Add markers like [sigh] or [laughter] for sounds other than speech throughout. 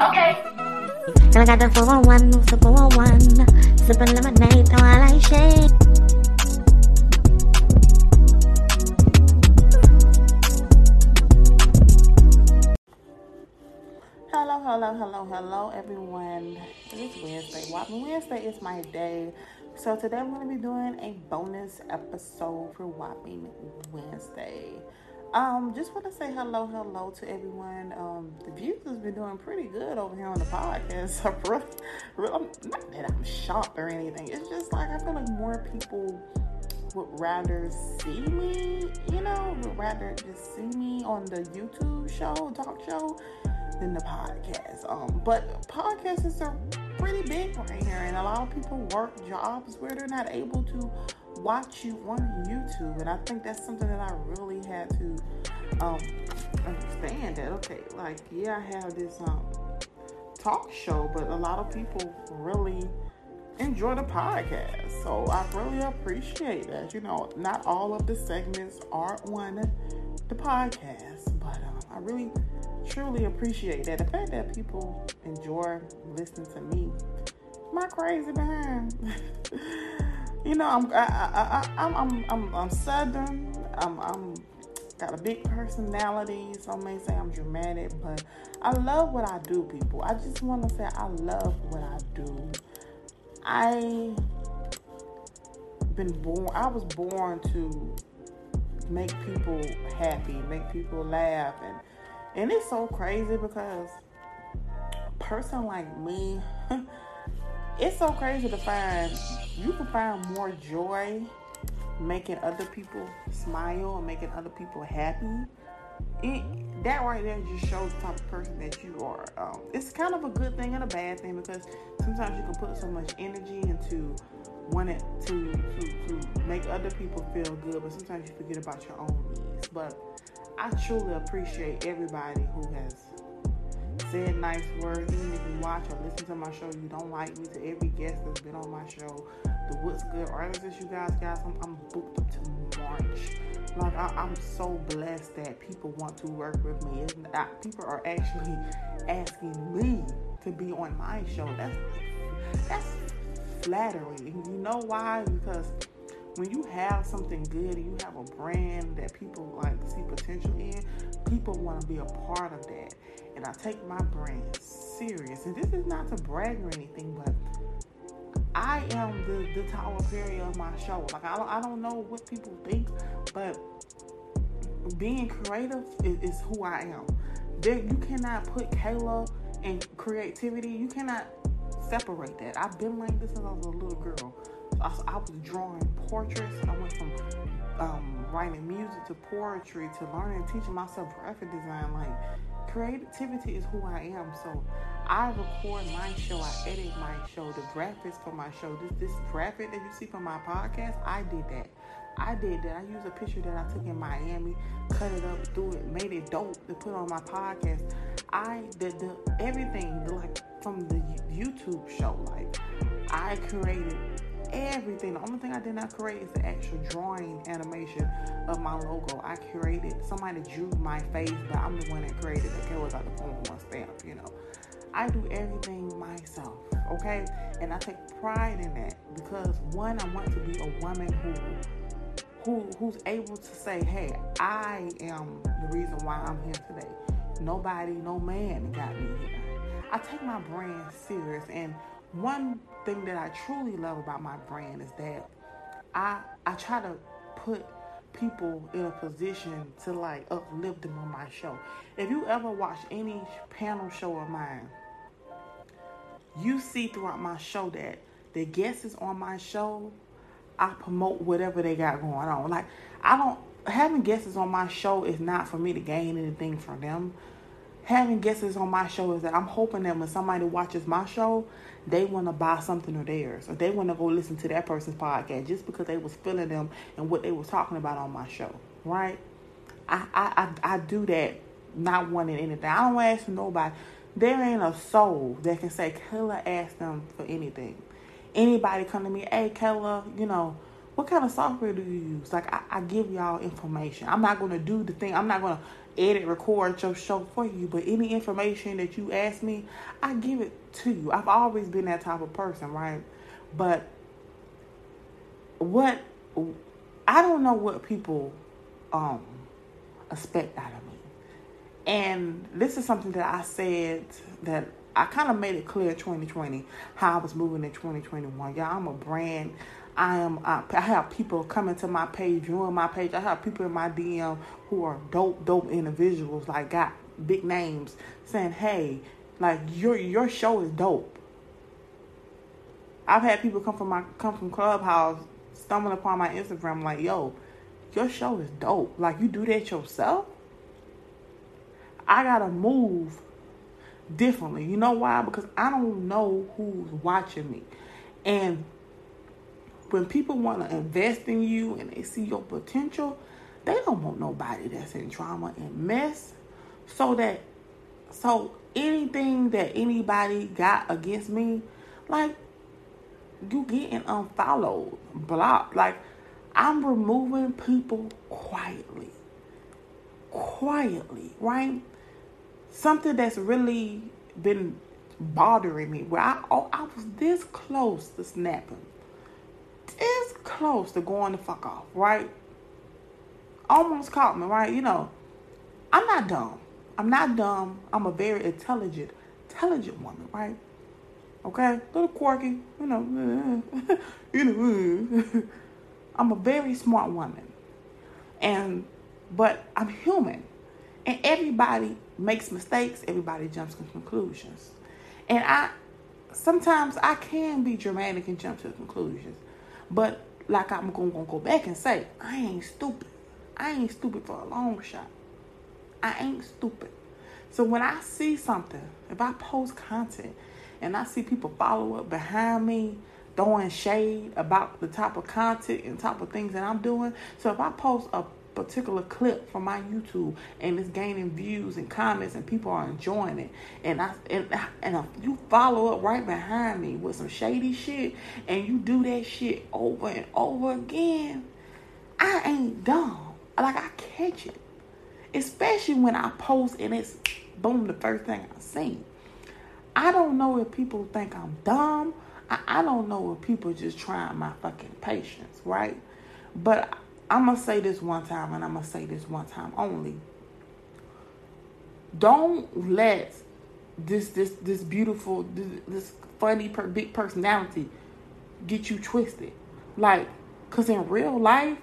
Okay. And I got the 401, the 401. Sipping lemonade, though I like shade. Hello, hello, hello, hello, everyone. It's Wednesday. Whopping Wednesday is my day. So today I'm going to be doing a bonus episode for Whopping Wednesday. Um, just want to say hello, hello to everyone. Um, the views has been doing pretty good over here on the podcast. [laughs] Really, not that I'm shocked or anything. It's just like I feel like more people would rather see me, you know, would rather just see me on the YouTube show, talk show, than the podcast. Um, but podcasts are pretty big right here, and a lot of people work jobs where they're not able to watch you on YouTube, and I think that's something that I really had to um, understand. That okay, like yeah, I have this um, talk show, but a lot of people really enjoy the podcast. So I really appreciate that. You know, not all of the segments are on the podcast, but um, I really truly appreciate that. The fact that people enjoy listening to me, my crazy behind. [laughs] you know, I'm I, I, I, I'm I'm I'm I'm southern. I'm I'm got a big personality. Some may say I'm dramatic, but I love what I do, people. I just want to say I love what I do. I been born. I was born to make people happy, make people laugh, and and it's so crazy because a person like me, [laughs] it's so crazy to find you can find more joy making other people smile and making other people happy. It, that right there just shows the type of person that you are. Um, it's kind of a good thing and a bad thing because sometimes you can put so much energy into wanting to, to, to make other people feel good, but sometimes you forget about your own needs. But I truly appreciate everybody who has said nice words, even if you watch or listen to my show, you don't like me, to every guest that's been on my show, the What's Good artists that you guys got, I'm, I'm booked up to March. Like, I, am so blessed that people want to work with me. People are actually asking me to be on my show. That's, that's flattering. You know why? Because when you have something good and you have a brand that people like see potential in, people want to be a part of that. And I take my brand serious. And this is not to brag or anything, but I am the, the Tyler Perry of my show. Like I don't, I don't know what people think, but being creative is, is who I am. There, you cannot put Kayla and creativity. You cannot separate that. I've been like this since I was a little girl. I, I was drawing portraits. I went from um, writing music to poetry to learning, teaching myself graphic design. Like creativity is who I am. So I record my show, I edit my show, the graphics for my show. This this graphic that you see for my podcast, I did that. I did that. I used a picture that I took in Miami, cut it up, threw it, made it dope to put on my podcast. I did the everything like from the YouTube show. Like I created everything. The only thing I did not create is the actual drawing animation of my logo. I created somebody drew my face, but I'm the one that created it. It was like the form of one stamp, you know. I do everything myself, okay? And I take pride in that because one, I want to be a woman who who who's able to say, "Hey, I am the reason why I'm here today." Nobody, no man got me here. I take my brand serious and one thing that I truly love about my brand is that I I try to put people in a position to like uplift them on my show. If you ever watch any panel show of mine, you see throughout my show that the guests on my show, I promote whatever they got going on. Like I don't having guests on my show is not for me to gain anything from them having guests on my show is that I'm hoping that when somebody watches my show, they want to buy something of theirs or they want to go listen to that person's podcast just because they was feeling them and what they was talking about on my show, right? I I I, I do that not wanting anything. I don't ask nobody. There ain't a soul that can say Kayla asked them for anything. Anybody come to me, hey Kayla, you know, what kind of software do you use? Like I, I give y'all information. I'm not gonna do the thing. I'm not gonna edit, record your show for you. But any information that you ask me, I give it to you. I've always been that type of person, right? But what I don't know what people um expect out of me. And this is something that I said that I kind of made it clear 2020 how I was moving in 2021. Y'all, I'm a brand. I am. Uh, I have people coming to my page, viewing my page. I have people in my DM who are dope, dope individuals, like got big names, saying, "Hey, like your your show is dope." I've had people come from my come from Clubhouse, stumbling upon my Instagram, like, "Yo, your show is dope. Like you do that yourself." I gotta move differently. You know why? Because I don't know who's watching me. And when people want to invest in you and they see your potential, they don't want nobody that's in trauma and mess. So that so anything that anybody got against me, like you getting unfollowed, blocked. Like I'm removing people quietly. Quietly, right? something that's really been bothering me where I oh, I was this close to snapping. This close to going the fuck off, right? Almost caught me, right? You know, I'm not dumb. I'm not dumb. I'm a very intelligent, intelligent woman, right? Okay? Little quirky, you know, [laughs] you know. [laughs] I'm a very smart woman. And but I'm human. And everybody makes mistakes, everybody jumps to conclusions. And I sometimes I can be dramatic and jump to conclusions. But like I'm gonna, gonna go back and say, I ain't stupid. I ain't stupid for a long shot. I ain't stupid. So when I see something, if I post content and I see people follow up behind me, throwing shade about the type of content and type of things that I'm doing. So if I post a particular clip from my YouTube and it's gaining views and comments and people are enjoying it and I and and if you follow up right behind me with some shady shit and you do that shit over and over again, I ain't dumb. Like I catch it. Especially when I post and it's boom the first thing I see. I don't know if people think I'm dumb. I, I don't know if people just trying my fucking patience, right? But I'm going to say this one time and I'm going to say this one time only. Don't let this this this beautiful this, this funny per, big personality get you twisted. Like cuz in real life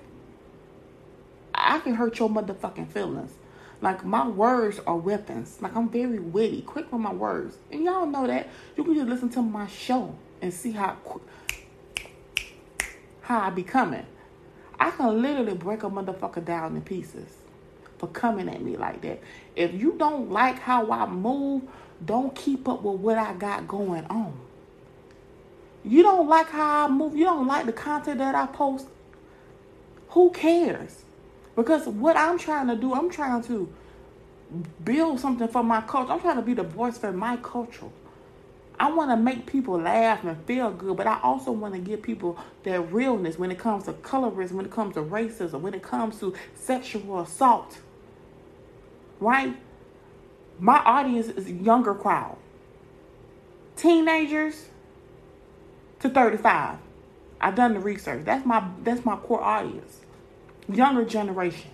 I can hurt your motherfucking feelings. Like my words are weapons. Like I'm very witty, quick with my words. And y'all know that. You can just listen to my show and see how quick how I be coming. I can literally break a motherfucker down in pieces for coming at me like that. If you don't like how I move, don't keep up with what I got going on. You don't like how I move, you don't like the content that I post, who cares? Because what I'm trying to do, I'm trying to build something for my culture. I'm trying to be the voice for my culture. I want to make people laugh and feel good, but I also want to give people their realness when it comes to colorism, when it comes to racism, when it comes to sexual assault. Right? My audience is younger crowd. Teenagers to 35. I've done the research. That's my that's my core audience. Younger generation.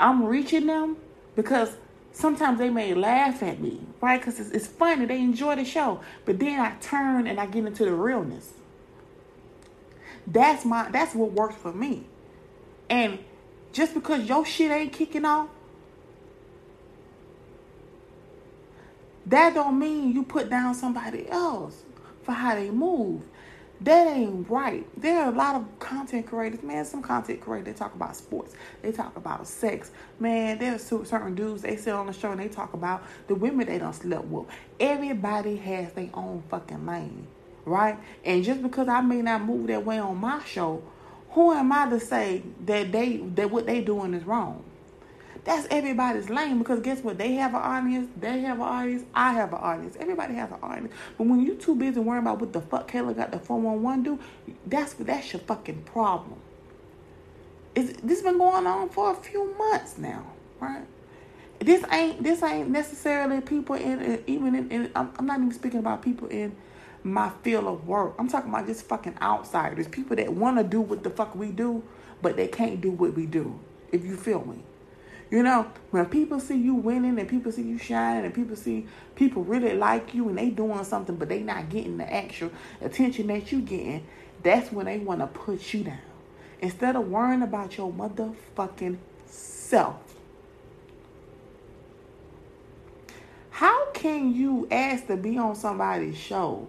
I'm reaching them because sometimes they may laugh at me, right? Because it's, it's funny, they enjoy the show. But then I turn and I get into the realness. That's my that's what works for me. And just because your shit ain't kicking off, that don't mean you put down somebody else for how they move. That ain't right. There are a lot of content creators, man. Some content creators talk about sports, they talk about sex, man. There's certain dudes they sit on the show and they talk about the women they don't slept with. Everybody has their own fucking lane, right? And just because I may not move that way on my show, who am I to say that they that what they doing is wrong? That's everybody's lane because guess what? They have an audience, they have an audience, I have an audience. Everybody has an audience. But when you too busy worrying about what the fuck Kayla got the 411 do, that's that's your fucking problem. It's, this been going on for a few months now, right? This ain't this ain't necessarily people in even in, in I'm, I'm not even speaking about people in my field of work. I'm talking about just fucking outsiders, people that want to do what the fuck we do, but they can't do what we do. If you feel me. You know, when people see you winning and people see you shining and people see people really like you and they doing something but they not getting the actual attention that you getting, that's when they want to put you down. Instead of worrying about your motherfucking self. How can you ask to be on somebody's show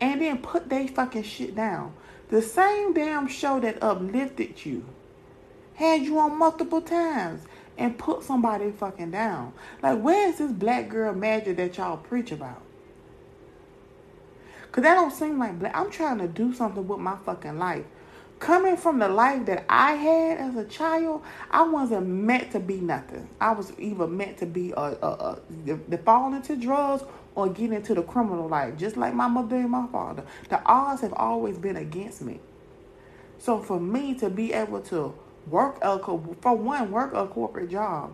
and then put they fucking shit down? The same damn show that uplifted you had you on multiple times and put somebody fucking down. Like, where is this black girl magic that y'all preach about? Cause that don't seem like black. I'm trying to do something with my fucking life. Coming from the life that I had as a child, I wasn't meant to be nothing. I was either meant to be a, a, a to fall into drugs or get into the criminal life, just like my mother and my father. The odds have always been against me. So for me to be able to work a for one work a corporate job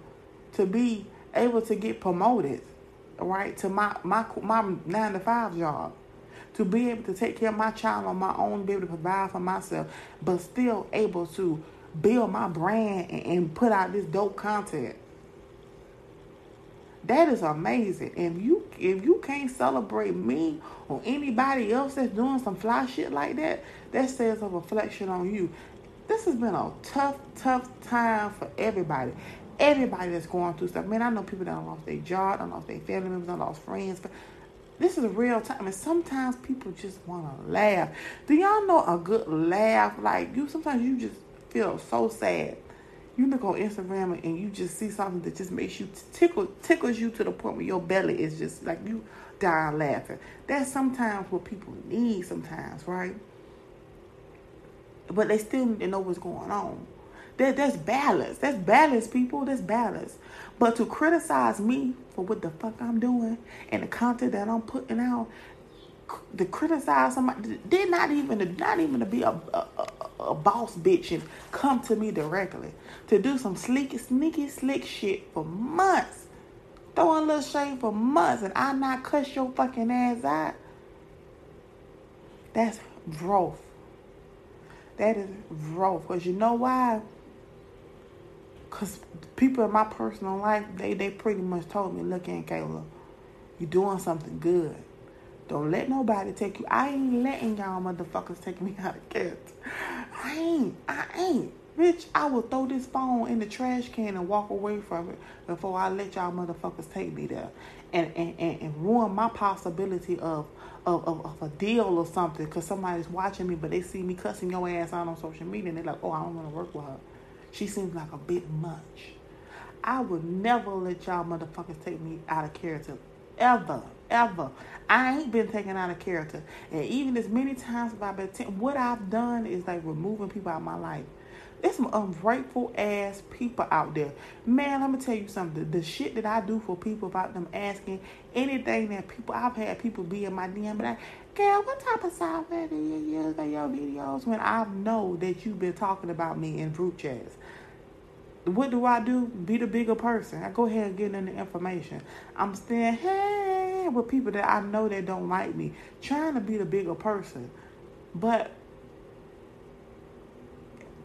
to be able to get promoted right to my my my nine to five job to be able to take care of my child on my own be able to provide for myself but still able to build my brand and, and put out this dope content. That is amazing. If you if you can't celebrate me or anybody else that's doing some fly shit like that that says a reflection on you this has been a tough, tough time for everybody. Everybody that's going through stuff. Man, I know people that lost their job, don't lost their family members, don't lost friends. But this is a real time, and sometimes people just want to laugh. Do y'all know a good laugh? Like you, sometimes you just feel so sad. You look on Instagram and you just see something that just makes you tickle, tickles you to the point where your belly is just like you dying laughing. That's sometimes what people need. Sometimes, right? But they still need to know what's going on. That that's balance. That's balance, people. That's balance. But to criticize me for what the fuck I'm doing and the content that I'm putting out, to criticize somebody, did not even not even to be a, a, a, a boss bitch and come to me directly to do some sleek, sneaky, slick shit for months, throwing a little shade for months, and I not cuss your fucking ass out. That's growth. That is rough. Because you know why? Because people in my personal life, they, they pretty much told me, look in, Kayla, you're doing something good. Don't let nobody take you. I ain't letting y'all motherfuckers take me [laughs] out of character. I ain't. I ain't. Bitch, I will throw this phone in the trash can and walk away from it before I let y'all motherfuckers take me there. And, and, and, ruin my possibility of of, of, of a deal or something because somebody's watching me, but they see me cussing your ass out on social media and they're like, oh, I don't want to work with her. She seems like a bit much. I would never let y'all motherfuckers take me out of character. Ever. Ever. I ain't been taken out of character. And even as many times as I've been, t- what I've done is like removing people out of my life. There's some ungrateful ass people out there. Man, let me tell you something. The, the shit that I do for people about them asking anything that people, I've had people be in my DM, like, girl, what type of software do you use in your videos when I know that you've been talking about me in group chats? What do I do? Be the bigger person. I go ahead and get in the information. I'm staying hey with people that I know that don't like me, trying to be the bigger person. But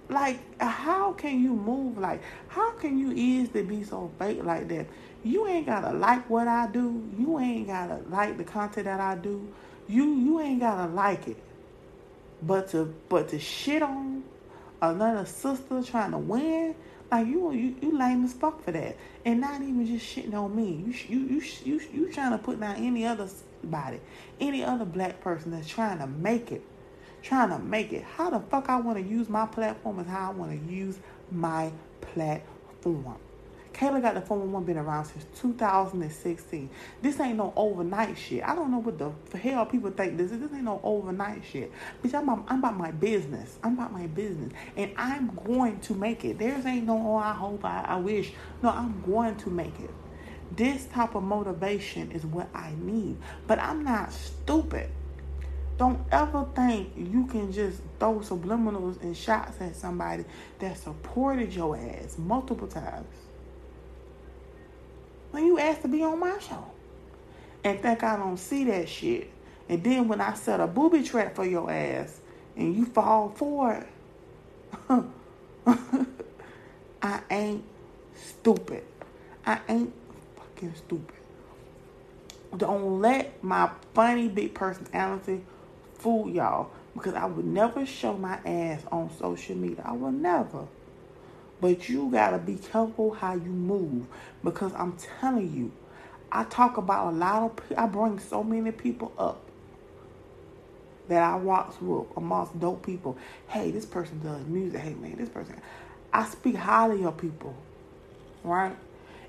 like, how can you move like? How can you easily be so fake like that? You ain't gotta like what I do. You ain't gotta like the content that I do. You you ain't gotta like it. But to but to shit on another sister trying to win, like you you you lame as fuck for that, and not even just shitting on me. You you you you you trying to put down any other body, any other black person that's trying to make it trying to make it. How the fuck I want to use my platform is how I want to use my platform. Kayla got the 411 been around since 2016. This ain't no overnight shit. I don't know what the hell people think this is. This ain't no overnight shit. Bitch, I'm about, I'm about my business. I'm about my business. And I'm going to make it. There's ain't no, oh, I hope, I, I wish. No, I'm going to make it. This type of motivation is what I need. But I'm not stupid. Don't ever think you can just throw subliminals and shots at somebody that supported your ass multiple times. When you asked to be on my show. And think I don't see that shit. And then when I set a booby trap for your ass and you fall for it, [laughs] I ain't stupid. I ain't fucking stupid. Don't let my funny big personality fool y'all because I would never show my ass on social media. I will never. But you gotta be careful how you move because I'm telling you, I talk about a lot of I bring so many people up that I watch with amongst dope people. Hey, this person does music. Hey man, this person I speak highly of people. Right?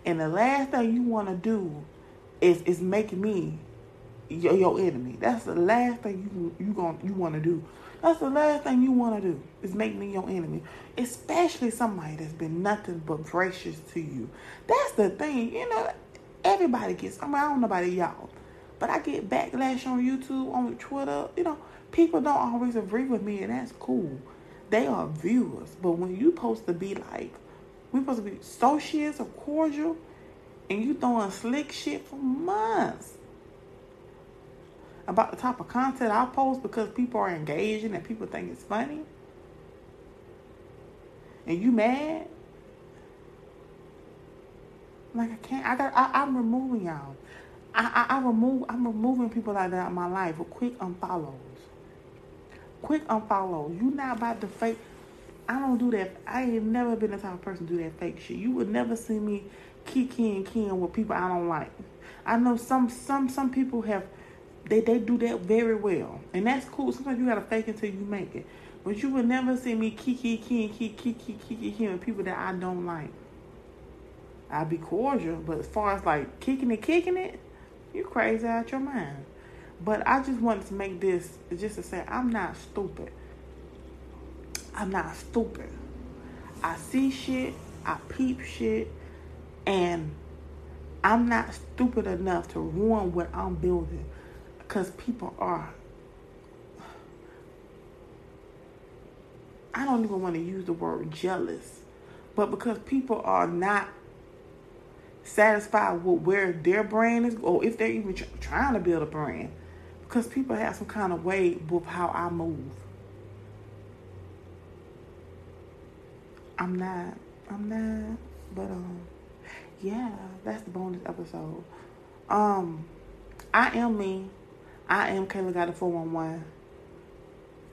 And the last thing you wanna do is is make me your, your enemy. That's the last thing you you going you want to do. That's the last thing you want to do is make me your enemy, especially somebody that's been nothing but gracious to you. That's the thing, you know. Everybody gets. I mean, I don't know about y'all, but I get backlash on YouTube, on Twitter. You know, people don't always agree with me, and that's cool. They are viewers, but when you supposed to be like, we supposed to be associates or cordial, and you throwing slick shit for months about the type of content I post because people are engaging and people think it's funny? And you mad? Like I can't. I got. I, am removing y'all. I, I I remove. I'm removing people like that in my life with quick unfollows. Quick unfollows. You not about to fake. I don't do that. I ain't never been the type of person to do that fake shit. You would never see me kiki and keying with people I don't like. I know some some some people have they, they do that very well. And that's cool. Sometimes you gotta fake until you make it. But you would never see me kiki kiki kiki kiki kiki with people that I don't like. I'd be cordial, but as far as like kicking it, kicking it, you crazy out your mind. But I just wanted to make this just to say I'm not stupid. I'm not stupid. I see shit, I peep shit, and I'm not stupid enough to ruin what I'm building because people are. I don't even want to use the word jealous, but because people are not satisfied with where their brand is, or if they're even tr- trying to build a brand, because people have some kind of way with how I move. I'm not. I'm not. But um, yeah, that's the bonus episode. Um, I am me. I am Kayla Got a 411.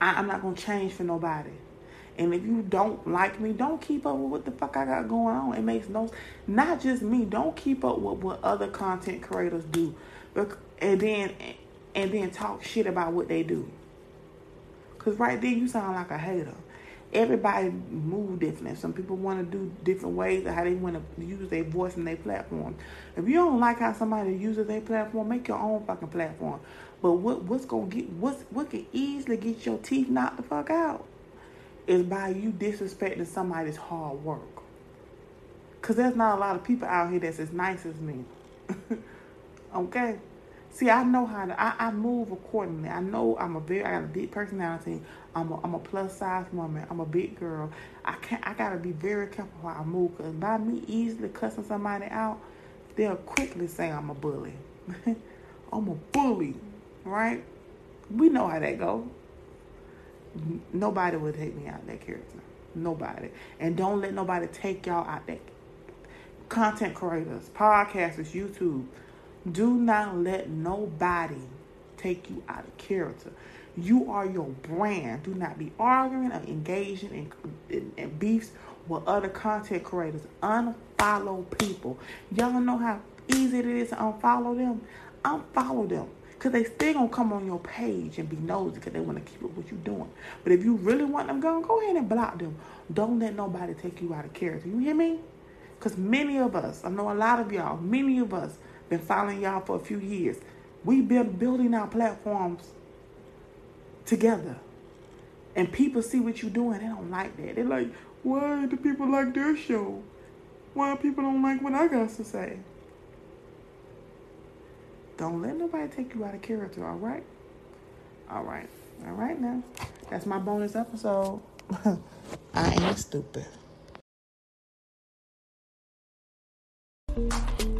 I, I'm not going to change for nobody. And if you don't like me, don't keep up with what the fuck I got going on. It makes no not just me. Don't keep up with what other content creators do, and then and then talk shit about what they do. Cause right there you sound like a hater everybody move different. Some people want to do different ways of how they want to use their voice and their platform. If you don't like how somebody uses their platform, make your own fucking platform. But what what's gonna get what's what can easily get your teeth knocked the fuck out is by you disrespecting somebody's hard work. Cause there's not a lot of people out here that's as nice as me. [laughs] okay. See, I know how to. I, I move accordingly. I know I'm a very. I got a big personality. I'm a, I'm a plus size woman. I'm a big girl. I can't. I gotta be very careful how I move. Cause by me easily cussing somebody out, they'll quickly say I'm a bully. [laughs] I'm a bully, right? We know how that go. Nobody would take me out that character. Nobody. And don't let nobody take y'all out that. Content creators, podcasters, YouTube do not let nobody take you out of character. You are your brand. Do not be arguing or engaging in, in, in beefs with other content creators. Unfollow people. Y'all know how easy it is to unfollow them? Unfollow them. Because they still going to come on your page and be nosy because they want to keep up what you're doing. But if you really want them gone, go ahead and block them. Don't let nobody take you out of character. You hear me? Because many of us, I know a lot of y'all, many of us been following y'all for a few years. We've been building our platforms together. And people see what you're doing, they don't like that. They're like, why do people like their show? Why people don't like what I got to say? Don't let nobody take you out of character, all right? All right. All right now. That's my bonus episode. [laughs] I ain't stupid.